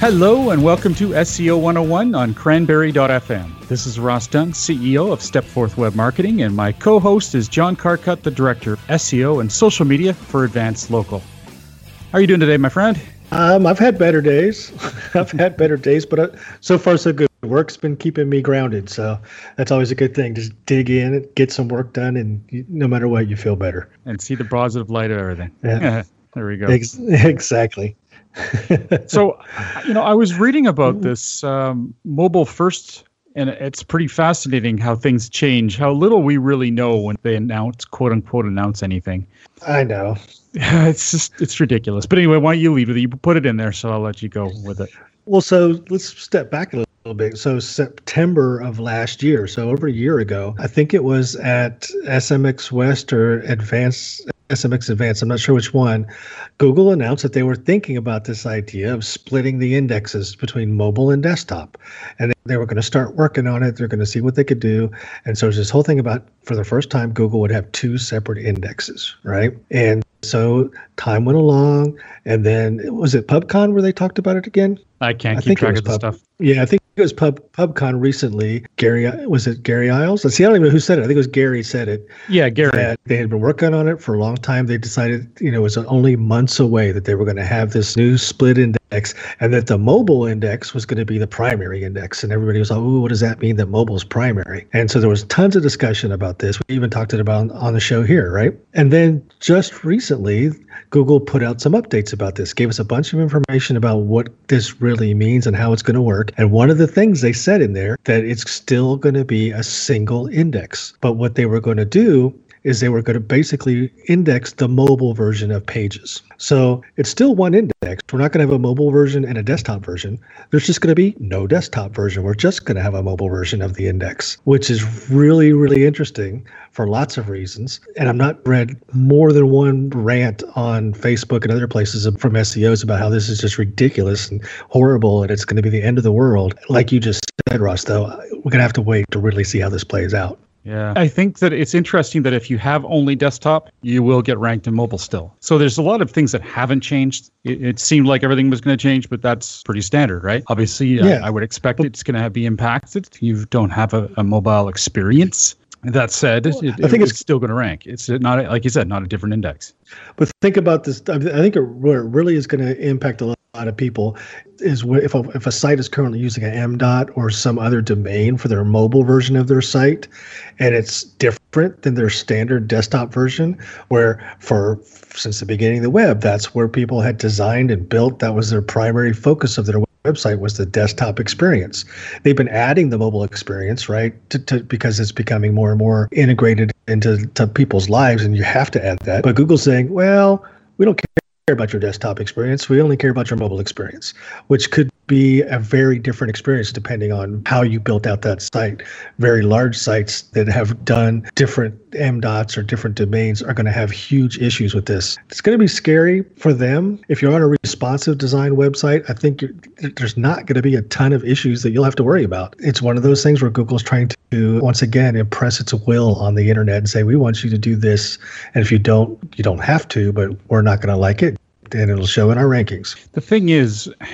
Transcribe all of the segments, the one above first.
Hello and welcome to SEO 101 on cranberry.fm. This is Ross Dunn, CEO of Stepforth Web Marketing, and my co host is John Carcutt, the Director of SEO and Social Media for Advanced Local. How are you doing today, my friend? Um, I've had better days. I've had better days, but uh, so far so good. Work's been keeping me grounded, so that's always a good thing. Just dig in, and get some work done, and you, no matter what, you feel better. And see the positive light of everything. Yeah. there we go. Ex- exactly. so, you know, I was reading about this um, mobile first and it's pretty fascinating how things change, how little we really know when they announce, quote unquote, announce anything. I know. It's just, it's ridiculous. But anyway, why don't you leave with it? You put it in there, so I'll let you go with it. Well, so let's step back a little bit. So September of last year, so over a year ago, I think it was at SMX West or Advanced SMX Advanced, I'm not sure which one, Google announced that they were thinking about this idea of splitting the indexes between mobile and desktop. And they were going to start working on it. They're going to see what they could do. And so there's this whole thing about for the first time, Google would have two separate indexes, right? And so time went along. And then was it PubCon where they talked about it again? I can't I keep track of the Pub, stuff. Yeah, I think it was Pub PubCon recently. Gary was it Gary Illyes? Let's see, I don't even know who said it. I think it was Gary said it. Yeah, Gary. They had been working on it for a long time. They decided, you know, it was only months away that they were going to have this new split index, and that the mobile index was going to be the primary index. And everybody was like, "Ooh, what does that mean? That mobile is primary?" And so there was tons of discussion about this. We even talked about on the show here, right? And then just recently, Google put out some updates about this, gave us a bunch of information about what this really means and how it's going to work. And one of the things they said in there that it's still going to be a single index. But what they were going to do is they were going to basically index the mobile version of pages. So it's still one index. We're not going to have a mobile version and a desktop version. There's just going to be no desktop version. We're just going to have a mobile version of the index, which is really, really interesting for lots of reasons. And I've not read more than one rant on Facebook and other places from SEOs about how this is just ridiculous and horrible and it's going to be the end of the world. Like you just said, Ross, though, we're going to have to wait to really see how this plays out. Yeah. I think that it's interesting that if you have only desktop, you will get ranked in mobile still. So there's a lot of things that haven't changed. It, it seemed like everything was going to change, but that's pretty standard, right? Obviously, yeah. I, I would expect but, it's going to be impacted. You don't have a, a mobile experience. That said, well, it, I think it's, it's still going to rank. It's not, like you said, not a different index. But think about this. I think it, where it really is going to impact a lot of people is if a, if a site is currently using an MDOT or some other domain for their mobile version of their site, and it's different than their standard desktop version, where for since the beginning of the web, that's where people had designed and built. That was their primary focus of their website was the desktop experience. They've been adding the mobile experience, right, to, to, because it's becoming more and more integrated into people's lives, and you have to add that. But Google's saying, well, we don't care about your desktop experience. We only care about your mobile experience, which could be a very different experience depending on how you built out that site. Very large sites that have done different MDOTs or different domains are going to have huge issues with this. It's going to be scary for them. If you're on a responsive design website, I think there's not going to be a ton of issues that you'll have to worry about. It's one of those things where Google's trying to, once again, impress its will on the internet and say, we want you to do this. And if you don't, you don't have to, but we're not going to like it. And it'll show in our rankings. The thing is, I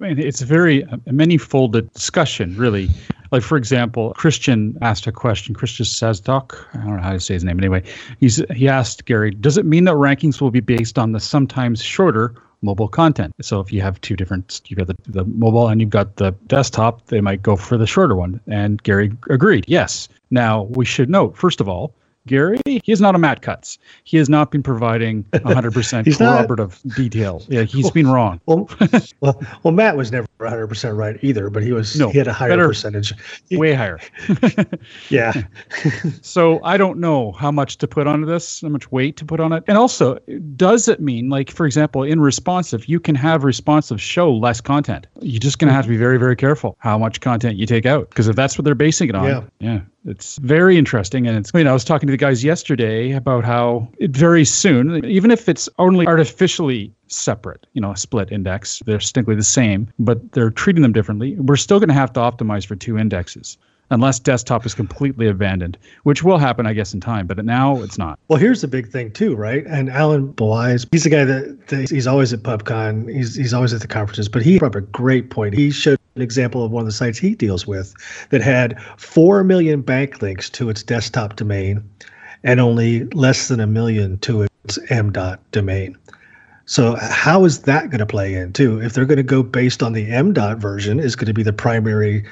mean, it's a very a many-folded discussion, really. Like, for example, Christian asked a question. Christian Sazdoc, I don't know how to say his name anyway. He's he asked Gary, "Does it mean that rankings will be based on the sometimes shorter mobile content. So if you have two different, you've got the, the mobile and you've got the desktop, they might go for the shorter one. And Gary agreed, yes. Now we should note, first of all, Gary, he is not a Matt Cutts. He has not been providing 100% corroborative not, detail. Yeah, he's well, been wrong. well, well, well, Matt was never 100% right either, but he was no, he had a higher better, percentage. Way higher. yeah. so I don't know how much to put onto this, how much weight to put on it. And also, does it mean, like, for example, in responsive, you can have responsive show less content? You're just going to have to be very, very careful how much content you take out. Because if that's what they're basing it on, yeah. yeah It's very interesting. And it's, you know, I was talking to the guys yesterday about how it very soon, even if it's only artificially separate, you know, a split index, they're distinctly the same, but they're treating them differently. We're still going to have to optimize for two indexes unless desktop is completely abandoned, which will happen, I guess, in time. But now it's not. Well, here's the big thing too, right? And Alan Bleiweiss, he's the guy that, that, he's always at PubCon. He's he's always at the conferences. But he brought up a great point. He showed an example of one of the sites he deals with that had four million backlinks to its desktop domain, and only less than a million to its M dot domain. So how is that going to play in too? If they're going to go based on the M dot version, is going to be the primary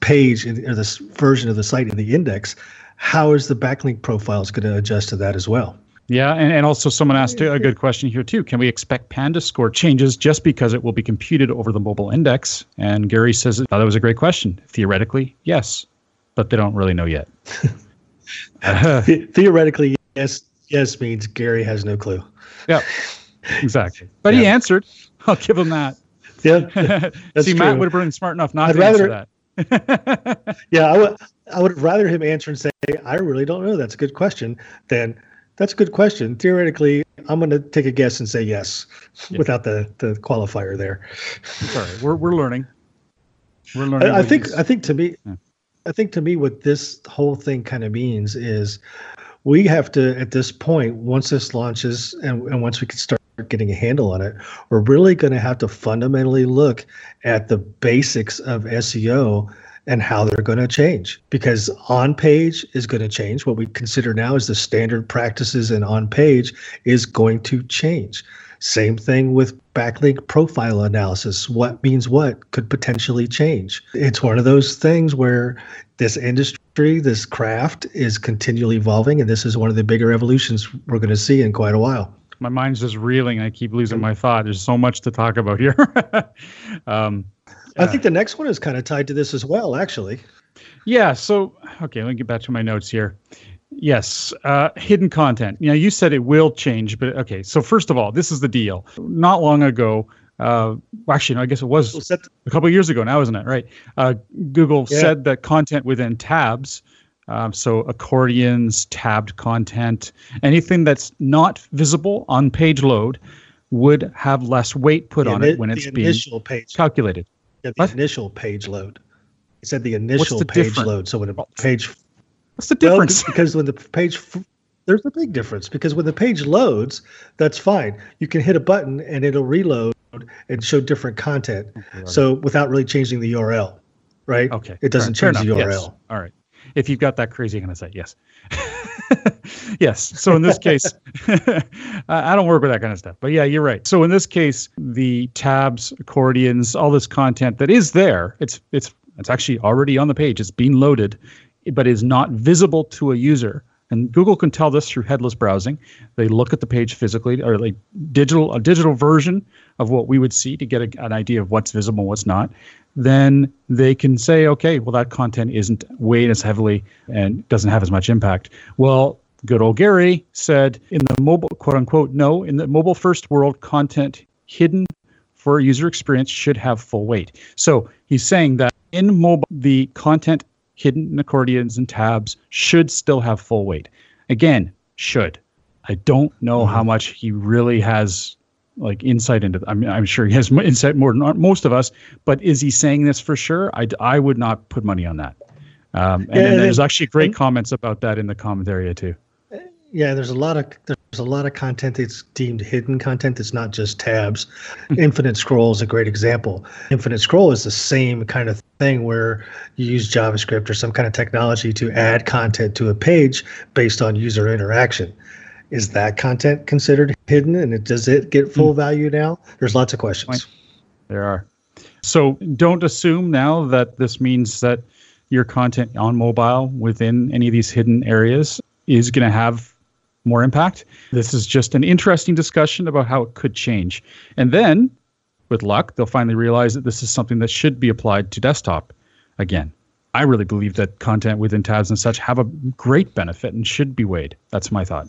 page in, or this version of the site in the index. How is the backlink profiles going to adjust to that as well? Yeah, and, and also someone asked a good question here too. Can we expect Panda score changes just because it will be computed over the mobile index? And Gary says that was a great question. Theoretically, yes, but they don't really know yet. Theoretically, yes, yes means Gary has no clue. Yeah. Exactly. But yeah. he answered. I'll give him that. Yeah. See, true. Matt would have been smart enough not I'd to rather, answer that. yeah, I would I would rather him answer and say, I really don't know. That's a good question. Than that's a good question. Theoretically, I'm going to take a guess and say yes, yeah. without the the qualifier there. Sorry, we're we're learning. We're learning. I, I think I think to me, yeah. I think to me, what this whole thing kind of means is we have to at this point once this launches and, and once we can start getting a handle on it we're really going to have to fundamentally look at the basics of seo and how they're going to change because on page is going to change what we consider now as the standard practices and on page is going to change same thing with backlink profile analysis. What means what could potentially change. It's one of those things where this industry, this craft is continually evolving, and this is one of the bigger evolutions we're going to see in quite a while. My mind's just reeling. I keep losing my thought. There's so much to talk about here. um, I think the next one is kind of tied to this as well, actually. Yeah. So, okay, let me get back to my notes here. Yes, uh, hidden content. You know, you said it will change, but okay. So first of all, this is the deal. Not long ago, uh, actually, no, I guess it was a couple years ago now, isn't it? Right. Uh, Google yeah. said that content within tabs, um, so accordions, tabbed content, anything that's not visible on page load, would have less weight put the on it when it's being page. calculated. Yeah, the what? initial page load. It said the initial the page difference? load. So when a page What's the difference? Well, because when the page there's a big difference because when the page loads, that's fine. You can hit a button and it'll reload and show different content. Okay, so without really changing the URL, right? Okay. It doesn't right, change the URL. Yes. All right. If you've got that crazy, I'm going to say yes. yes. So in this case, I don't work with that kind of stuff. But yeah, you're right. So in this case, the tabs, accordions, all this content that is there, it's it's it's actually already on the page. It's being loaded but is not visible to a user. And Google can tell this through headless browsing. They look at the page physically, or like digital a digital version of what we would see to get a, an idea of what's visible, what's not. Then they can say, okay, well that content isn't weighed as heavily and doesn't have as much impact. Well, good old Gary said in the mobile quote unquote no in the mobile first world content hidden for user experience should have full weight. So he's saying that in mobile the content hidden in accordions and tabs should still have full weight. Again, should. I don't know mm-hmm. how much he really has like insight into. I mean, I'm sure he has insight more than most of us, but is he saying this for sure? I, I would not put money on that. Um, and, yeah, and there's actually great and, comments about that in the comment area too. Yeah, there's a lot of there's a lot of content that's deemed hidden content. It's not just tabs. Infinite scroll is a great example. Infinite scroll is the same kind of thing where you use JavaScript or some kind of technology to add content to a page based on user interaction. Is that content considered hidden and it, does it get full hmm. value now? There's lots of questions. There are. So don't assume now that this means that your content on mobile within any of these hidden areas is going to have more impact. This is just an interesting discussion about how it could change. And then, with luck, they'll finally realize that this is something that should be applied to desktop again. I really believe that content within tabs and such have a great benefit and should be weighed. That's my thought.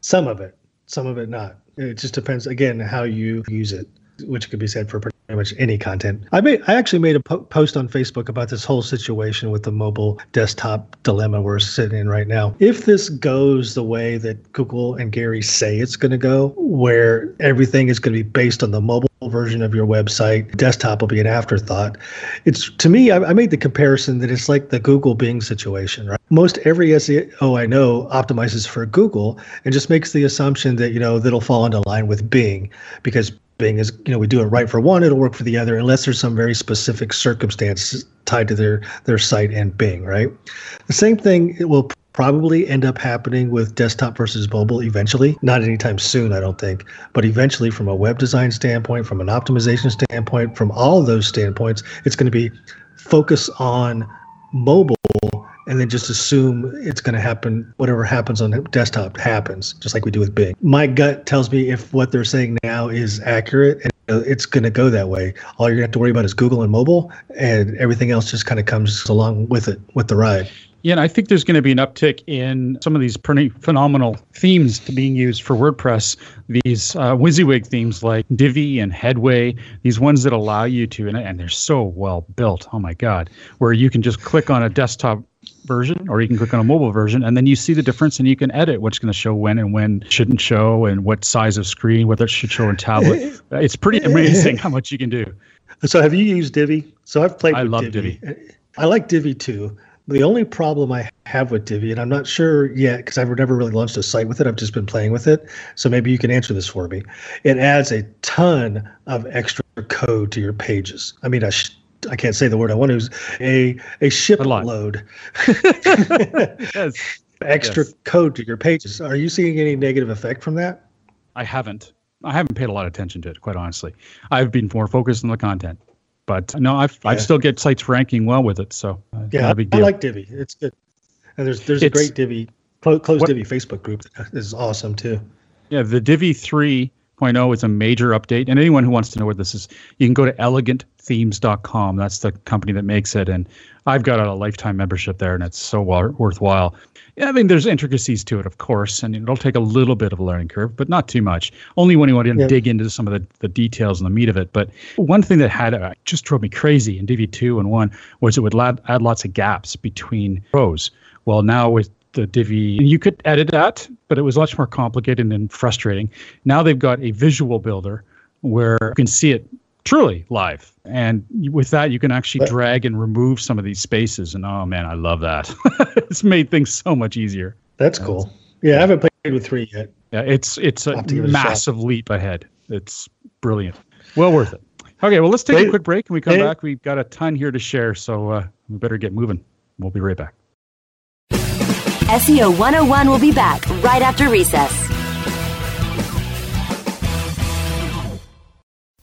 Some of it, some of it not. It just depends, again, how you use it, which could be said for much any content. I made I actually made a po- post on Facebook about this whole situation with the mobile desktop dilemma we're sitting in right now. If this goes the way that Google and Gary say it's going to go, where everything is going to be based on the mobile version of your website, desktop will be an afterthought. It's to me, I, I made the comparison that it's like the Google Bing situation, right? Most every SEO I know optimizes for Google and just makes the assumption that you know that'll fall into line with Bing because Bing is, you know, we do it right for one, it'll work for the other, unless there's some very specific circumstance tied to their their site and Bing, right? The same thing it will probably end up happening with desktop versus mobile eventually. Not anytime soon, I don't think, but eventually, from a web design standpoint, from an optimization standpoint, from all those standpoints, it's going to be focus on mobile and then just assume it's going to happen. Whatever happens on the desktop happens, just like we do with Bing. My gut tells me if what they're saying now is accurate and it's going to go that way. All you're going to have to worry about is Google and mobile, and everything else just kind of comes along with it, with the ride. Yeah, and I think there's going to be an uptick in some of these pretty phenomenal themes to being used for WordPress. These uh, WYSIWYG themes like Divi and Headway, these ones that allow you to, and, and they're so well built. Oh my God, where you can just click on a desktop version or you can click on a mobile version and then you see the difference and you can edit what's going to show when and when shouldn't show and what size of screen whether it should show in tablet it's pretty amazing how much you can do so have you used divi so i've played i with love divi. divi i like divi too the only problem I have with Divi, and I'm not sure yet because I've never really launched a site with it, I've just been playing with it. So maybe you can answer this for me. It adds a ton of extra code to your pages. I mean, I, sh- I can't say the word I want to use, a, a ship A lot. load. yes extra Yes. code to your pages. Are you seeing any negative effect from that? i haven't i haven't paid a lot of attention to it quite honestly i've been more focused on the content but no i've i still get sites ranking well with it so uh, Yeah, not a big I like Divi. It's good. And there's there's a great Divi clo- closed Divi Facebook group that is awesome too. Yeah, the Divi 3.0 is a major update. And anyone who wants to know what this is, you can go to elegantthemes.com. That's the company that makes it. And I've got a lifetime membership there, and it's so wor- worthwhile. I mean, there's intricacies to it, of course, and it'll take a little bit of a learning curve, but not too much. Only when you want to Yeah. dig into some of the, the details and the meat of it. But one thing that had uh, just drove me crazy in Divi 2 and 1 was it would add, add lots of gaps between rows. Well, now with the Divi, you could edit that, but it was much more complicated and frustrating. Now they've got a visual builder where you can see it truly live. And with that, you can actually But- drag and remove some of these spaces. And oh man, I love that. it's made things so much easier. That's cool. Yeah, I haven't played with three yet. Yeah, it's it's a I'll have to give it a massive leap ahead. It's brilliant. Well worth it. Okay, well let's take a quick break and we come hey- back. We've got a ton here to share, so uh, we better get moving. We'll be right back. SEO 101 will be back right after recess.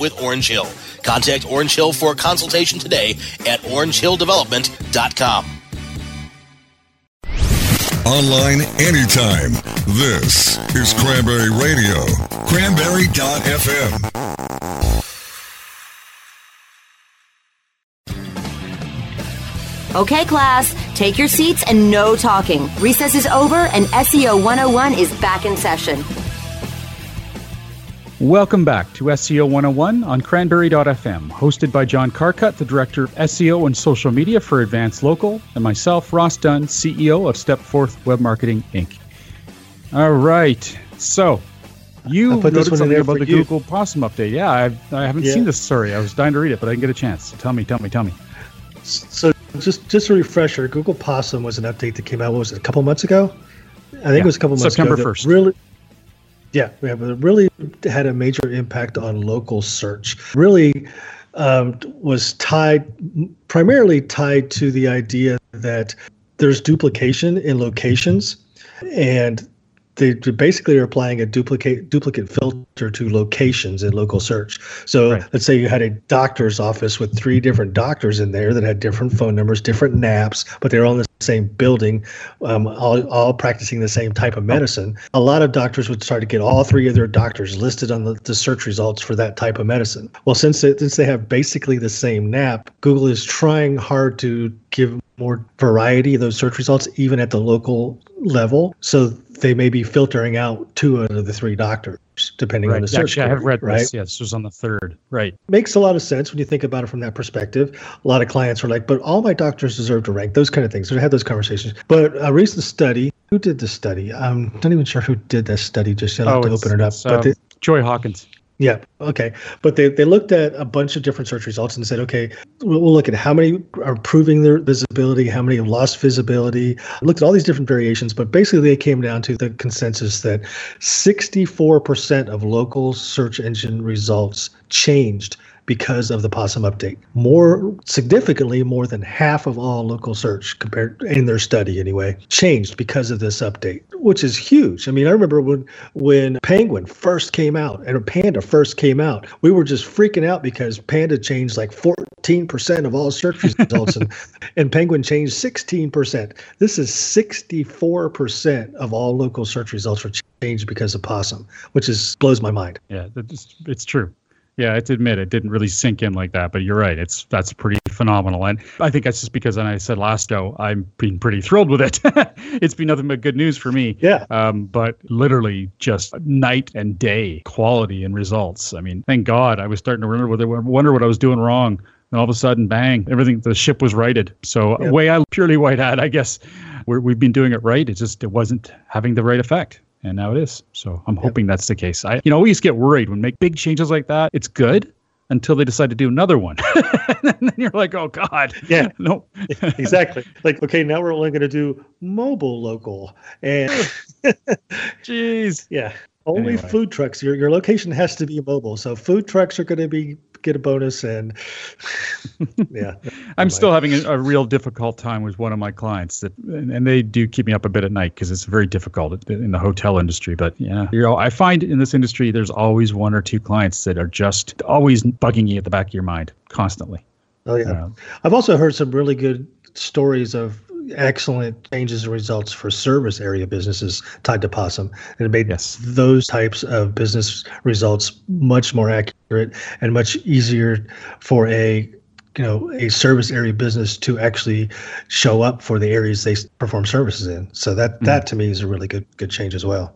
with Orange Hill. Contact Orange Hill for a consultation today at orangehilldevelopment.com. Online anytime. This is Cranberry Radio. Cranberry.fm. Okay, class, take your seats and no talking. Recess is over and SEO 101 is back in session. Welcome back to SEO 101 on cranberry.fm, hosted by John Carcutt, the Director of SEO and Social Media for Advanced Local, and myself, Ross Dunn, CEO of Stepforth Web Marketing Inc. All right. So, you I put this noted one in something about the you. Google Possum update. Yeah, I've, I haven't Yeah. seen this Sorry, I was dying to read it, but I didn't get a chance. Tell me, tell me, tell me. So just just a refresher, Google Possum was an update that came out. What was it? A couple months ago. I think Yeah, it was a couple months September ago. that 1st. Really. Yeah, we it really had a major impact on local search. Really um, was tied primarily tied to the idea that there's duplication in locations, and they basically are applying a duplicate duplicate filter to locations in local search. So Right. let's say you had a doctor's office with three different doctors in there that had different phone numbers, different naps, but they're all in the same building, um, all, all practicing the same type of medicine. A lot of doctors would start to get all three of their doctors listed on the, the search results for that type of medicine. Well, since it, since they have basically the same nap, Google is trying hard to give more variety of those search results, even at the local level. So they may be filtering out two out of the three doctors, depending on the search. Actually, I have read right? this. Yeah, this was on the third. Right. makes a lot of sense when you think about it from that perspective. A lot of clients are like, but all my doctors deserve to rank, those kind of things. So we had those conversations. But a recent study, who did the study? I'm not even sure who did that study just yet. I'll have to Oh, open it up. it's, but um, they, Joy Hawkins. Yeah, okay. But they, they looked at a bunch of different search results and said, okay, we'll, we'll look at how many are improving their visibility, how many have lost visibility. Looked at all these different variations, but basically they came down to the consensus that 64% of local search engine results changed because of the Possum update. More significantly, more than half of all local search compared in their study anyway, changed because of this update, which is huge. I mean, I remember when when Penguin first came out and Panda first came out, we were just freaking out because Panda changed like 14% of all search results and, and Penguin changed 16%. This is 64% of all local search results were changed because of Possum, which is blows my mind. Yeah, it's, it's true. Yeah, I have to admit it didn't really sink in like that, but you're right. It's that's pretty phenomenal, and I think that's just because, and I said last show, I've been pretty thrilled with it. it's been nothing but good news for me. Yeah. Um, but literally just night and day quality and results. I mean, thank God I was starting to wonder what wonder what I was doing wrong. And all of a sudden, bang! Everything the ship was righted. So Yeah. way I purely white hat, I guess. We're, we've been doing it right. It just it wasn't having the right effect and now it is. So I'm hoping that's the case. I, you know, we used get worried when make big changes like that. It's good until they decide to do another one, and then you're like, oh god, Yeah. no, exactly. Like, okay, now we're only going to do mobile local. And jeez. yeah, only Anyway. food trucks. Your, your location has to be mobile. So food trucks are going to be get a bonus. And yeah, I'm still having a, a real difficult time with one of my clients that, and, and they do keep me up a bit at night because it's very difficult in the hotel industry. But yeah, you know, I find in this industry there's always one or two clients that are just always bugging you at the back of your mind constantly. oh yeah. Uh, I've also heard some really good stories of excellent changes and results for service area businesses tied to Possum, and it made Yes. those types of business results much more accurate and much easier for a you know a service area business to actually show up for the areas they perform services in. So that mm-hmm. that to me is a really good good change as well.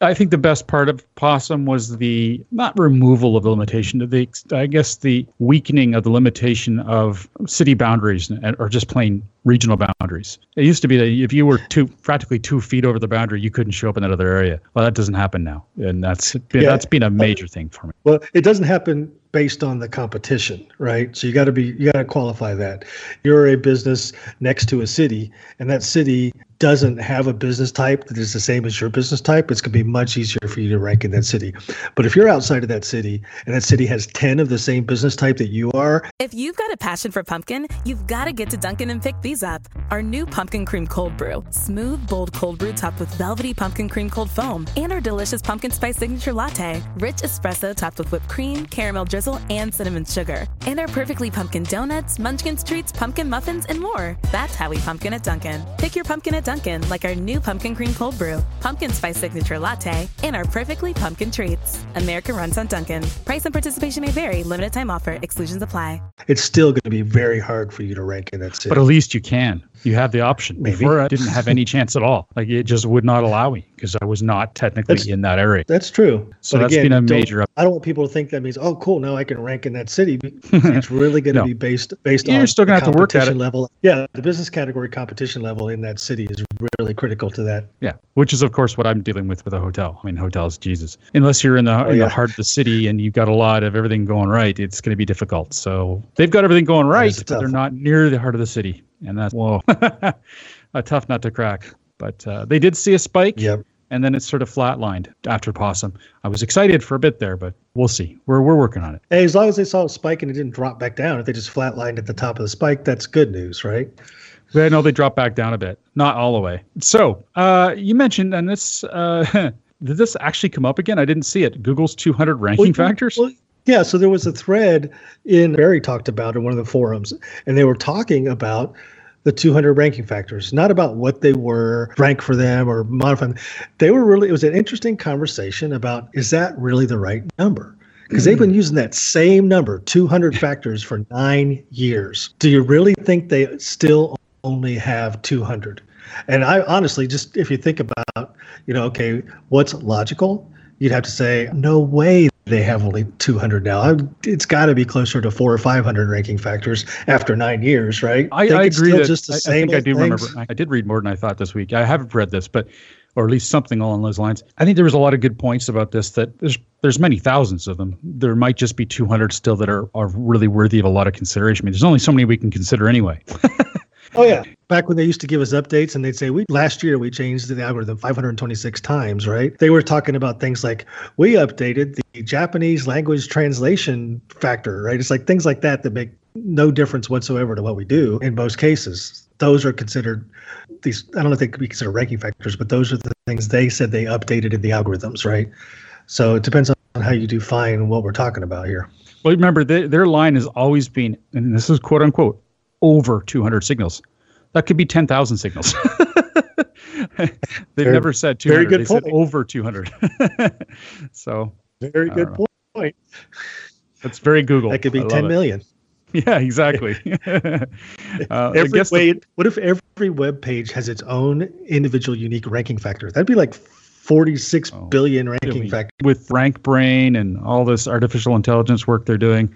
I think the best part of Possum was the not removal of the limitation, the I guess the weakening of the limitation of city boundaries or just plain regional boundaries. It used to be that if you were two practically two feet over the boundary, you couldn't show up in that other area. Well, that doesn't happen now, and that's been, Yeah. that's been a major thing for me. Well, it doesn't happen based on the competition, right? So you got to be you got to qualify that. You're a business next to a city and that city doesn't have a business type that is the same as your business type, it's going to be much easier for you to rank in that city. But if you're outside of that city and that city has 10 of the same business type that you are, If you've got a passion for pumpkin, you've got to get to Dunkin' and pick these up. Our new pumpkin cream cold brew, smooth, bold cold brew topped with velvety pumpkin cream cold foam, and our delicious pumpkin spice signature latte, rich espresso topped with whipped cream, caramel drizzle, and cinnamon sugar, and our perfectly pumpkin donuts, munchkins treats, pumpkin muffins, and more. That's how we pumpkin at Dunkin'. Pick your pumpkin at Dunkin', like our new pumpkin cream cold brew, pumpkin spice signature latte, and our perfectly pumpkin treats. America runs on Dunkin'. Price and participation may vary. Limited time offer. Exclusions apply. it's still going to be very hard for you to rank in that city. But at least you can. You have the option. Maybe. Before I didn't have any chance at all. Like it just would not allow me because I was not technically That's- in that area. That's true. So But that's been a major up- I don't want people to think that means, oh, cool, now I can rank in that city. It's really going to No. be based based You're on still gonna the have to work at competition it. level. Yeah, the business category competition level in that city is really critical to that. Yeah, which is of course what I'm dealing with with a hotel. I mean, hotels, Jesus. Unless you're in the oh, in Oh, yeah. the heart of the city and you've got a lot of everything going right, it's going to be difficult. So they've got everything going right, but they're one. not near the heart of the city, and that's whoa, a tough nut to crack. But uh, they did see a spike, Yep. and then it sort of flatlined after Possum. I was excited for a bit there, but we'll see. We're we're working on it. Hey, as long as they saw a spike and it didn't drop back down, if they just flatlined at the top of the spike, that's good news, right? I know they dropped back down a bit, not all the way. So uh, you mentioned, and this uh, did this actually come up again? I didn't see it. Google's 200 ranking Well, factors. well, yeah, so there was a thread in Barry talked about in one of the forums, and they were talking about the 200 ranking factors, not about what they were, rank for them, or modify them. They were really, it was an interesting conversation about is that really the right number? Because they've been mm. using that same number, 200 factors, for nine years. Do you really think they still only have 200? And I honestly, just if you think about, you know, okay, what's logical? You'd have to say, no way they have only 200 now. It's got to be closer to four or 500 ranking factors after nine years, right? I, Think I agree still that just the I, I same think I do things? remember. I, I did read more than I thought this week. I haven't read this, but or at least something along those lines. I think there was a lot of good points about this. That there's there's many thousands of them. There might just be 200 still that are are really worthy of a lot of consideration. I mean, there's only so many we can consider anyway. Oh yeah. Back when they used to give us updates and they'd say, "We last year we changed the algorithm 526 times." Right? They were talking about things like we updated the Japanese language translation factor. Right? It's like things like that that make no difference whatsoever to what we do in most cases. Those are considered these. I don't know if they could be considered ranking factors, but those are the things they said they updated in the algorithms. Right? So it depends on how you define what we're talking about here. Well, remember their their line has always been, and this is quote unquote over 200 signals. That could be 10,000 signals. They've Very- never said 200. very good they said over 200. so Very good know. point. that's very Google. That could be I love 10 it. Yeah, exactly. uh, I every guess the- way, what if every web page has its own individual unique ranking factor? That'd be like forty-six Oh, billion I ranking mean, factors. with RankBrain and all this artificial intelligence work they're doing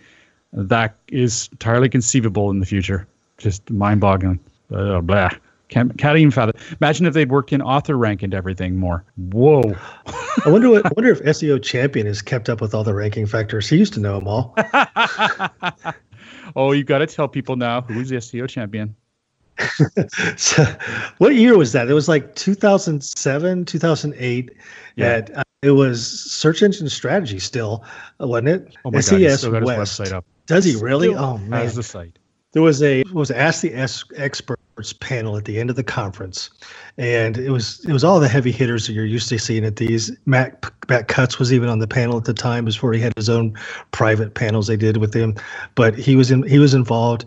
that is entirely conceivable in the future just mind-boggling uh, blah. Can't, can't even fathom imagine if they'd worked in author rank into everything more whoa I wonder what. I wonder if SEO champion has kept up with all the ranking factors. He used to know them all. oh you've got to tell people now who's the seo champion so, what year was that? It was like 2007, 2008. Yeah. Uh, it was search engine strategy still, uh, wasn't it? oh my god SES still got his West. website up Does he really? Oh man. has the site there was a was ask the S experts panel at the end of the conference and it was it was all the heavy hitters that you're used to seeing at these matt matt cutts was even on the panel at the time before he had his own private panels they did with him but he was in he was involved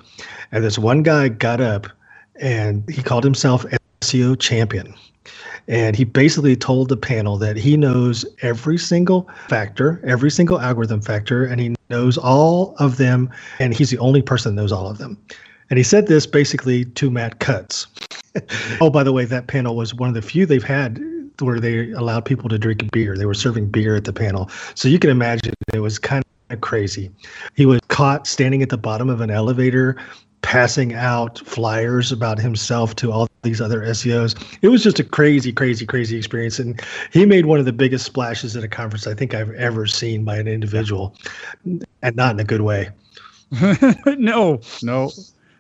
and this one guy got up and he called himself seo champion and he basically told the panel that he knows every single factor, every single algorithm factor, and he knows all of them. And he's the only person that knows all of them. And he said this basically to Matt Cutts. oh, by the way, that panel was one of the few they've had where they allowed people to drink beer. They were serving beer at the panel. So you can imagine it was kind of crazy. He was caught standing at the bottom of an elevator passing out flyers about himself to all these other SEOs. It was just a crazy, crazy, crazy experience. And he made one of the biggest splashes at a conference I think I've ever seen by an individual, and not in a good way. no, no,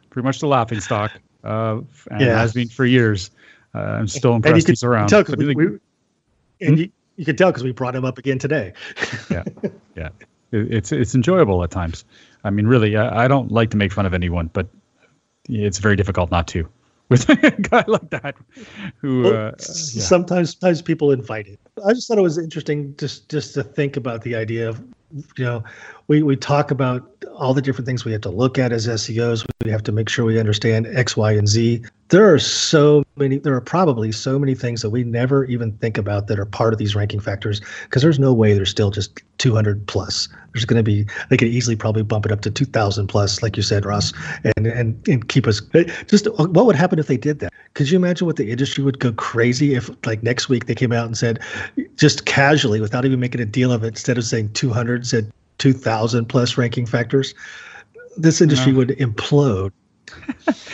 pretty much the laughing stock. Uh, and Yeah. has been for years. Uh, I'm still And impressed could he's around. tell we, we- and you, you could tell because we brought him up again today. yeah, yeah, It- it's it's enjoyable at times. I mean, really, I, I don't like to make fun of anyone, but it's very difficult not to with a guy like that who. Well, Uh, yeah. sometimes sometimes people invite it. I just thought it was interesting just just to think about the idea of you know we we talk about all the different things we have to look at as SEOs. We have to make sure we understand X, Y, and Z. There are so many there are probably so many things that we never even think about that are part of these ranking factors because there's no way there's still just 200 plus. There's going to be they could easily probably bump it up to 2000 plus like you said ross and and, and keep us just what would happen if they did that? Could you imagine what the industry would go crazy if like next week they came out and said just casually without even making a deal of it instead of saying 200 said 2000 plus ranking factors? This industry would implode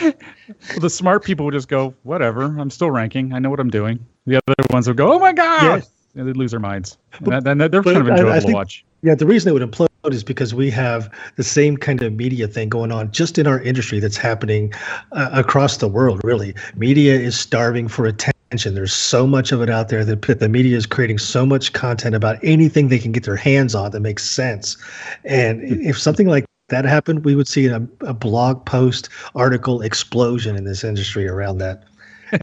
well, the smart people would just go, whatever, I'm still ranking. I know what I'm doing. The other ones would go, oh my God. Yeah. they'd lose their minds. And, that, they're kind of enjoyable I, I think, to watch. Yeah, the reason it would implode is because we have the same kind of media thing going on just in our industry that's happening uh, across the world, really. Media is starving for attention. There's so much of it out there that the media is creating so much content about anything they can get their hands on that makes sense. And if something like that happened, we would see a, a blog post article explosion in this industry around that.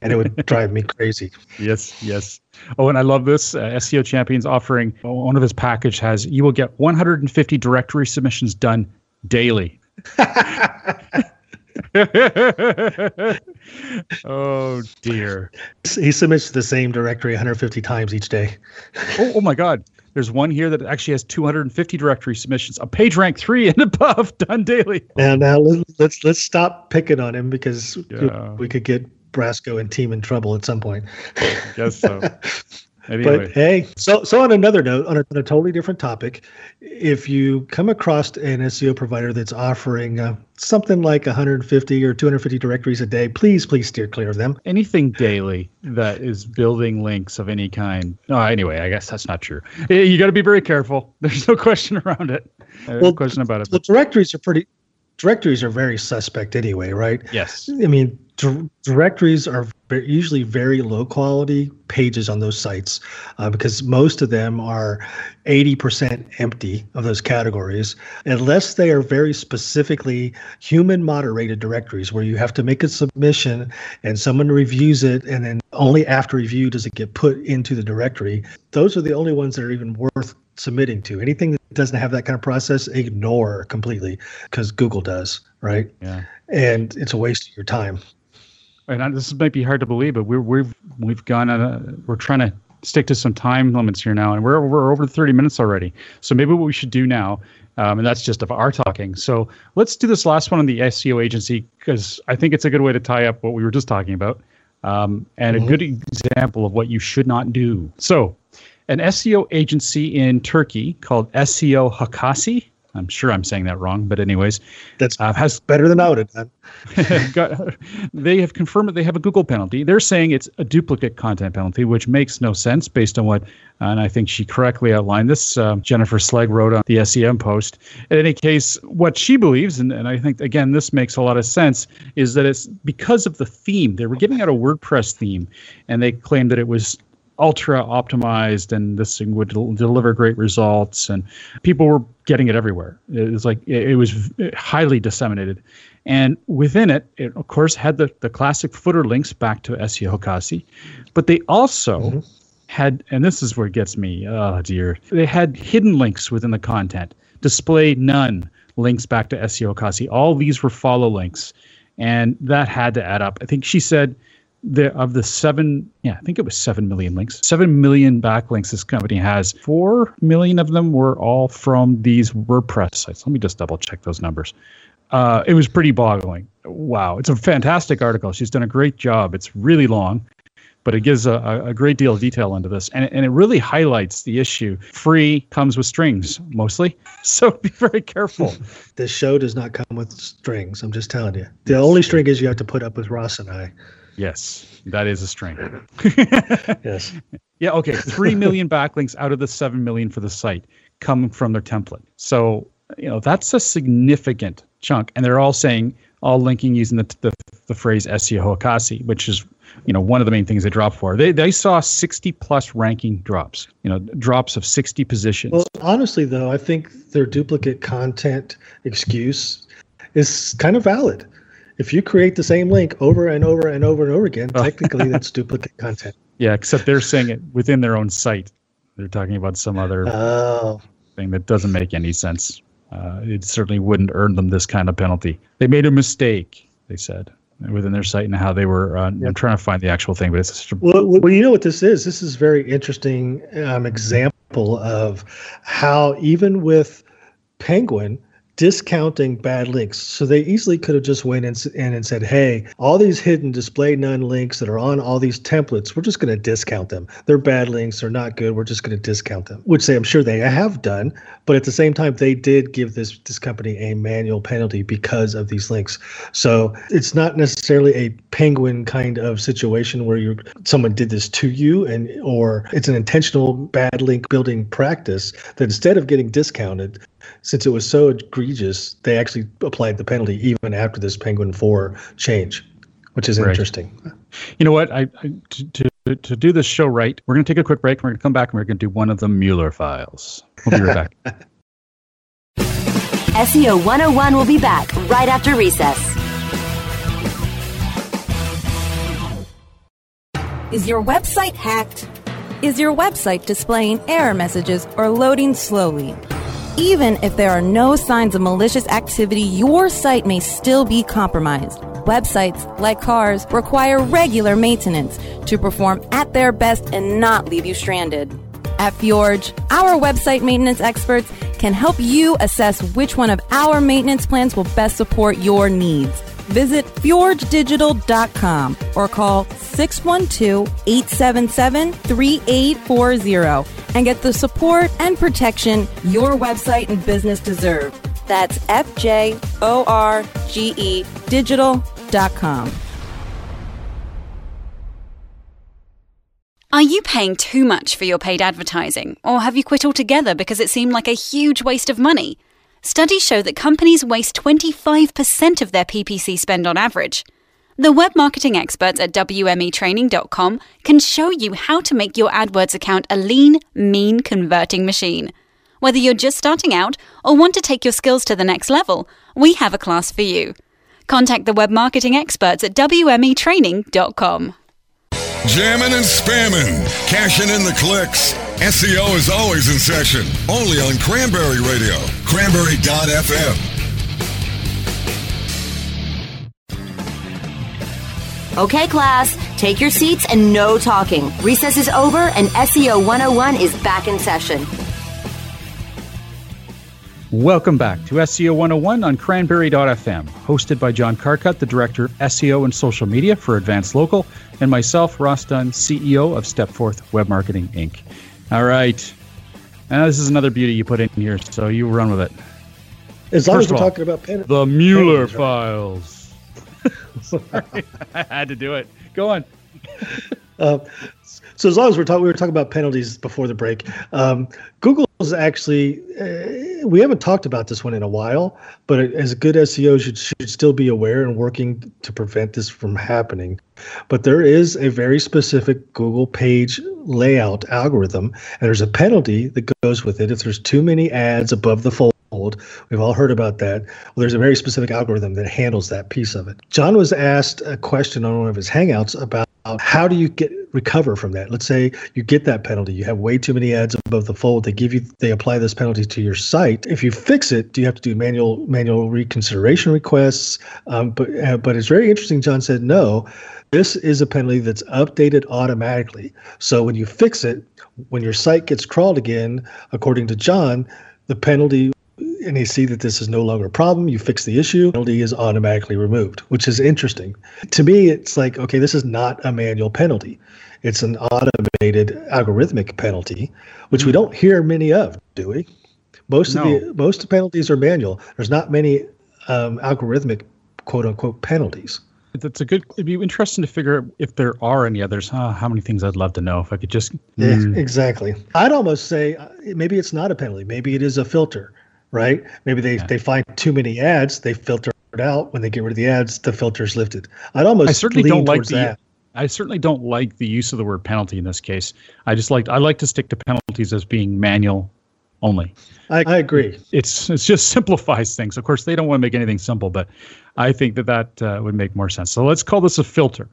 and it would drive me crazy. Yes, yes. Oh, and I love this. Uh, SEO Champions offering one of his package has you will get 150 directory submissions done daily. oh dear. He submits the same directory 150 times each day. oh, oh my God. There's one here that actually has 250 directory submissions, a page rank three and above, done daily. And uh, now let's let's stop picking on him because yeah. we could get Brasco and team in trouble at some point. I guess so. Anyway. But hey, so so on another note, on a, on a, totally different topic, if you come across an SEO provider that's offering uh, something like 150 or 250 directories a day, please please steer clear of them. Anything daily that is building links of any kind. Oh, anyway, I guess that's not true. You got to be very careful. There's no question around it. There's well, no question about it. The directories are pretty directories are very suspect anyway, right? Yes. I mean, d- directories are usually very low quality pages on those sites uh, because most of them are 80% empty of those categories, unless they are very specifically human moderated directories where you have to make a submission and someone reviews it, and then only after review does it get put into the directory. Those are the only ones that are even worth submitting to. Anything that doesn't have that kind of process, ignore completely because Google does, right? Yeah. And it's a waste of your time. And this might be hard to believe, but we're, we've we've gone a, we're trying to stick to some time limits here now, and we're we're over 30 minutes already. So maybe what we should do now, um, and that's just of our talking. So let's do this last one on the SEO agency because I think it's a good way to tie up what we were just talking about, um, and mm-hmm. a good example of what you should not do. So an SEO agency in Turkey called SEO Hakasi. I'm sure I'm saying that wrong, but anyways, that's uh, has better than I would have got, they have confirmed that they have a Google penalty. They're saying it's a duplicate content penalty, which makes no sense based on what, and I think she correctly outlined this. Uh, Jennifer Slegg wrote on the SEM post. In any case, what she believes, and, and I think again this makes a lot of sense, is that it's because of the theme. They were giving out a WordPress theme, and they claimed that it was ultra optimized and this thing would del- deliver great results and people were getting it everywhere it was like it, it was highly disseminated and within it it of course had the, the classic footer links back to seo Hakasi, but they also mm-hmm. had and this is where it gets me oh dear they had hidden links within the content display none links back to seo Hakasi. all these were follow links and that had to add up i think she said the of the seven yeah i think it was seven million links. Seven million backlinks this company has. Four million of them were all from these wordpress sites. Let me just double check those numbers. Uh, it was pretty boggling. Wow. It's a fantastic article. She's done a great job. It's really long but it gives a, a great deal of detail into this. And, and it really highlights the issue. Free comes with strings mostly. So be very careful. This show does not come with strings. I'm just telling you. The only string is you have to put up with ross and i Yes, that is a string. yes. Yeah. Okay. Three million backlinks out of the seven million for the site come from their template. So you know that's a significant chunk, and they're all saying all linking using the the, the phrase SEO Hakasi, which is you know one of the main things they drop for. They they saw 60 plus ranking drops. You know drops of 60 positions. Well, honestly though, I think their duplicate content excuse is kind of valid if you create the same link over and over and over and over again, oh. technically that's duplicate content. Yeah, except they're saying it within their own site. They're talking about some other oh. thing that doesn't make any sense. Uh, it certainly wouldn't earn them this kind of penalty. They made a mistake, they said. within their site and how they were. Uh, I'm trying to find the actual thing, but it's just Well, well, you know what this is? This is a very interesting um, example of how even with Penguin discounting bad links. So they easily could have just went in, and said, "Hey, all these hidden display none links that are on all these templates, we're just going to discount them. They're bad links. They're not good. We're just going to discount them." Which they, I'm sure they have done, but at the same time, they did give this this company a manual penalty because of these links. So it's not necessarily a penguin kind of situation where you someone did this to you, and or it's an intentional bad link building practice that instead of getting discounted, since it was so egregious, they actually applied the penalty even after this Penguin 4 change, which is Right. interesting. You know what? I, I to, to to do this show right, we're going to take a quick break. We're going to come back and we're going to do one of the Mueller files. We'll be right back. SEO 101 will be back right after recess. Is your website hacked? Is your website displaying error messages or loading slowly? Even if there are no signs of malicious activity, your site may still be compromised. Websites, like cars, require regular maintenance to perform at their best and not leave you stranded. At Fjorge, our website maintenance experts can help you assess which one of our maintenance plans will best support your needs. Visit fjorgedigital.com or call 612-877-3840 and get the support and protection your website and business deserve. That's F-J-O-R-G-E digital.com. Are you paying too much for your paid advertising, or have you quit altogether because it seemed like a huge waste of money? Studies show that companies waste 25% of their PPC spend on average. The web marketing experts at WMEtraining.com can show you how to make your AdWords account a lean, mean converting machine. Whether you're just starting out or want to take your skills to the next level, we have a class for you. Contact the web marketing experts at WMEtraining.com. Jamming and spamming, cashing in the clicks. SEO is always in session, only on Cranberry Radio, cranberry.fm. Okay, class, take your seats and no talking. Recess is over and SEO 101 is back in session. Welcome back to SEO 101 on cranberry.fm, hosted by John Carcutt, the Director of SEO and Social Media for Advanced Local, and myself, Ross Dunn, CEO of Stepforth Web Marketing, Inc. All right. Now, this is another beauty you put in here, so you run with it. As long First as we're all, talking about pen- The Mueller penalties, right? files. Sorry, I had to do it. Go on. Uh, so as long as we're talking, we were talking about penalties before the break. Um, Google is actually uh, we haven't talked about this one in a while, but as a good SEO should should still be aware and working to prevent this from happening. But there is a very specific Google page layout algorithm, and there's a penalty that goes with it if there's too many ads above the fold. We've all heard about that. Well, there's a very specific algorithm that handles that piece of it. John was asked a question on one of his hangouts about how do you get recover from that. Let's say you get that penalty. You have way too many ads above the fold. They give you they apply this penalty to your site. If you fix it, do you have to do manual manual reconsideration requests? Um, but uh, but it's very interesting. John said no. This is a penalty that's updated automatically. So when you fix it, when your site gets crawled again, according to John, the penalty and you see that this is no longer a problem, you fix the issue, penalty is automatically removed, which is interesting. To me, it's like, okay, this is not a manual penalty. It's an automated algorithmic penalty, which we don't hear many of, do we? Most of No. the most of the penalties are manual. There's not many um, algorithmic quote unquote penalties. That's a good. It'd be interesting to figure out if there are any others. Oh, how many things I'd love to know if I could just. Yeah, Mm. exactly. I'd almost say uh, maybe it's not a penalty. Maybe it is a filter, right? Maybe they, they find too many ads, they filter it out. When they get rid of the ads, the filter's lifted. I'd almost I certainly don't like the. that. I certainly don't like the use of the word penalty in this case. I just like I like to stick to penalties as being manual only. I, I agree. It's it's just simplifies things. Of course, they don't want to make anything simple, but I think that that uh, would make more sense. So let's call this a filter.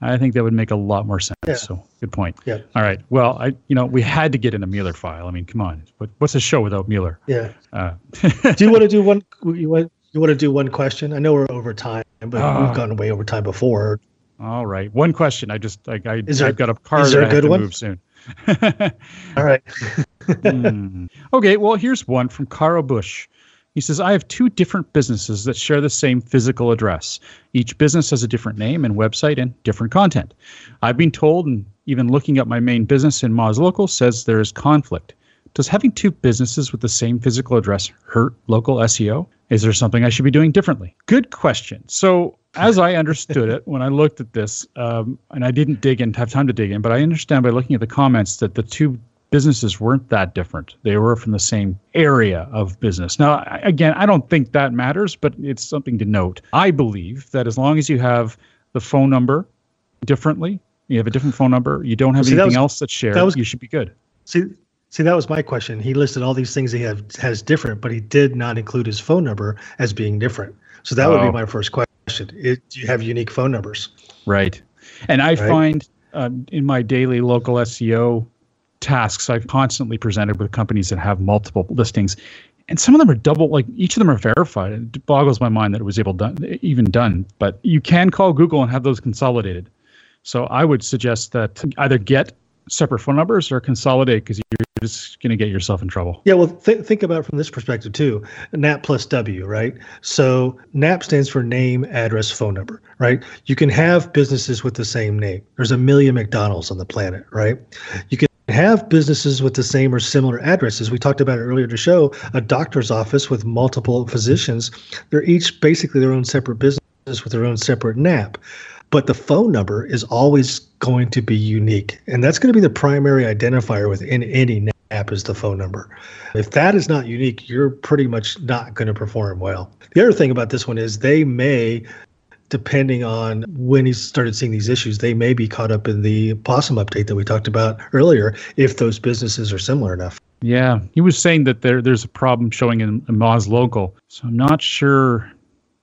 I think that would make a lot more sense. Yeah. So good point. Yeah. All right. Well, I you know we had to get in a Mueller file. I mean, come on. What, what's a show without Mueller? Yeah. Uh, Do you want to do one? You want? You want to do one question? I know we're over time, but Ah. we've gone way over time before. All right, one question. I just like I there- I've got a car is there that a I have good to one? move soon. All right. Hmm. Okay, well, here's one from Carl Bush. He says, I have two different businesses that share the same physical address. Each business has a different name and website and different content. I've been told, and even looking up my main business in Moz Local says there is conflict. Does having two businesses with the same physical address hurt local SEO? Is there something I should be doing differently? Good question. So, as I understood it when I looked at this, um, and I didn't dig in, have time to dig in, but I understand by looking at the comments that the two businesses weren't that different. They were from the same area of business. Now, again, I don't think that matters, but it's something to note. I believe that as long as you have the phone number differently, you have a different phone number, you don't have See, that anything was- else that's shared, that was- you should be good. See, see, that was my question. He listed all these things he have, has different, but he did not include his phone number as being different. So that would Oh. be my first question. It, do you have unique phone numbers? Right. And I Right. find um, in my daily local SEO tasks, I've constantly presented with companies that have multiple listings. And some of them are double, like each of them are verified. It boggles my mind that it was able done, even done. But you can call Google and have those consolidated. So I would suggest that either get separate phone numbers or consolidate because you're just going to get yourself in trouble. Yeah, well, th- think about it from this perspective too. NAP plus W, right? So NAP stands for name, address, phone number, right? You can have businesses with the same name. There's a million McDonald's on the planet, right? You can have businesses with the same or similar addresses. We talked about it earlier to show a doctor's office with multiple physicians. They're each basically their own separate business with their own separate NAP. But the phone number is always going to be unique. And that's going to be the primary identifier within any NAP is the phone number. If that is not unique, you're pretty much not going to perform well. The other thing about this one is they may, depending on when he started seeing these issues, they may be caught up in the possum update that we talked about earlier if those businesses are similar enough. Yeah, he was saying that there there's a problem showing in, in Moz local. So I'm not sure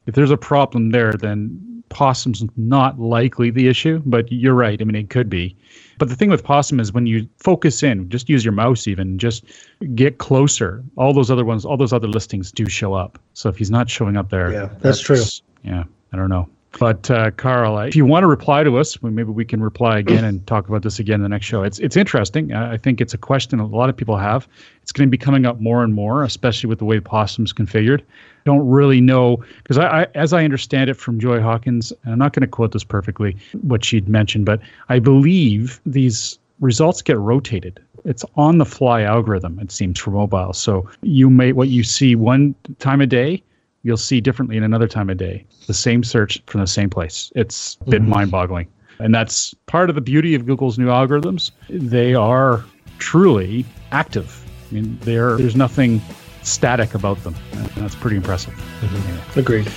if there's a problem there. Then possum's not likely the issue, but you're right. I mean, it could be. But the thing with possum is when you focus in, just use your mouse, even just get closer. All those other ones, all those other listings do show up. So if he's not showing up there, Yeah, that's true. Yeah, I don't know. But uh, Carl, if you want to reply to us, well, maybe we can reply again and talk about this again in the next show. It's it's interesting. I think it's a question a lot of people have. It's going to be coming up more and more, especially with the way Possum's configured. Don't really know because I, I, as I understand it from Joy Hawkins, and I'm not going to quote this perfectly what she'd mentioned, but I believe these results get rotated. It's on the fly algorithm. It seems for mobile. So you may what you see one time a day you'll see differently in another time of day. The same search from the same place. It's a bit mm-hmm. mind boggling. And that's part of the beauty of Google's new algorithms. They are truly active. I mean, there's nothing static about them. And that's pretty impressive. Mm-hmm. Agreed.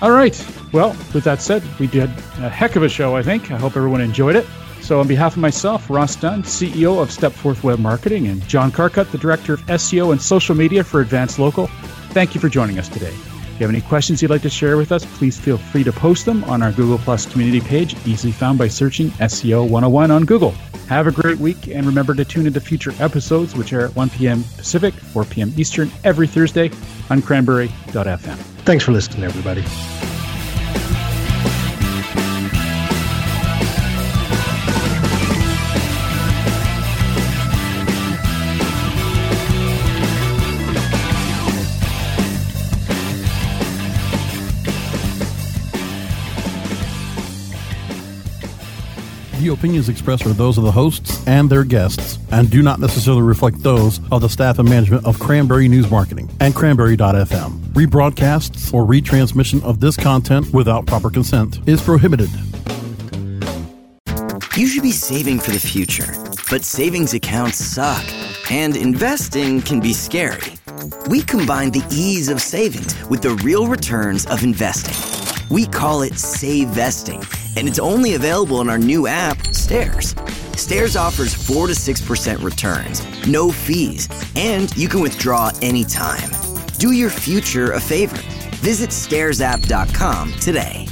All right. Well, with that said, we did a heck of a show, I think. I hope everyone enjoyed it. So, on behalf of myself, Ross Dunn, CEO of Stepforth Web Marketing, and John Carcutt, the Director of SEO and Social Media for Advanced Local, thank you for joining us today. If you have any questions you'd like to share with us, please feel free to post them on our Google Plus community page, easily found by searching SEO 101 on Google. Have a great week, and remember to tune into future episodes, which are at 1 p.m. Pacific, 4 p.m. Eastern, every Thursday on cranberry.fm. Thanks for listening, everybody. The opinions expressed are those of the hosts and their guests and do not necessarily reflect those of the staff and management of Cranberry News Marketing and Cranberry.fm. Rebroadcasts or retransmission of this content without proper consent is prohibited. You should be saving for the future, but savings accounts suck, and investing can be scary. We combine the ease of savings with the real returns of investing. We call it Save Vesting, and it's only available in our new app, Stairs. Stairs offers 4 to 6% returns, no fees, and you can withdraw anytime. Do your future a favor. Visit stairsapp.com today.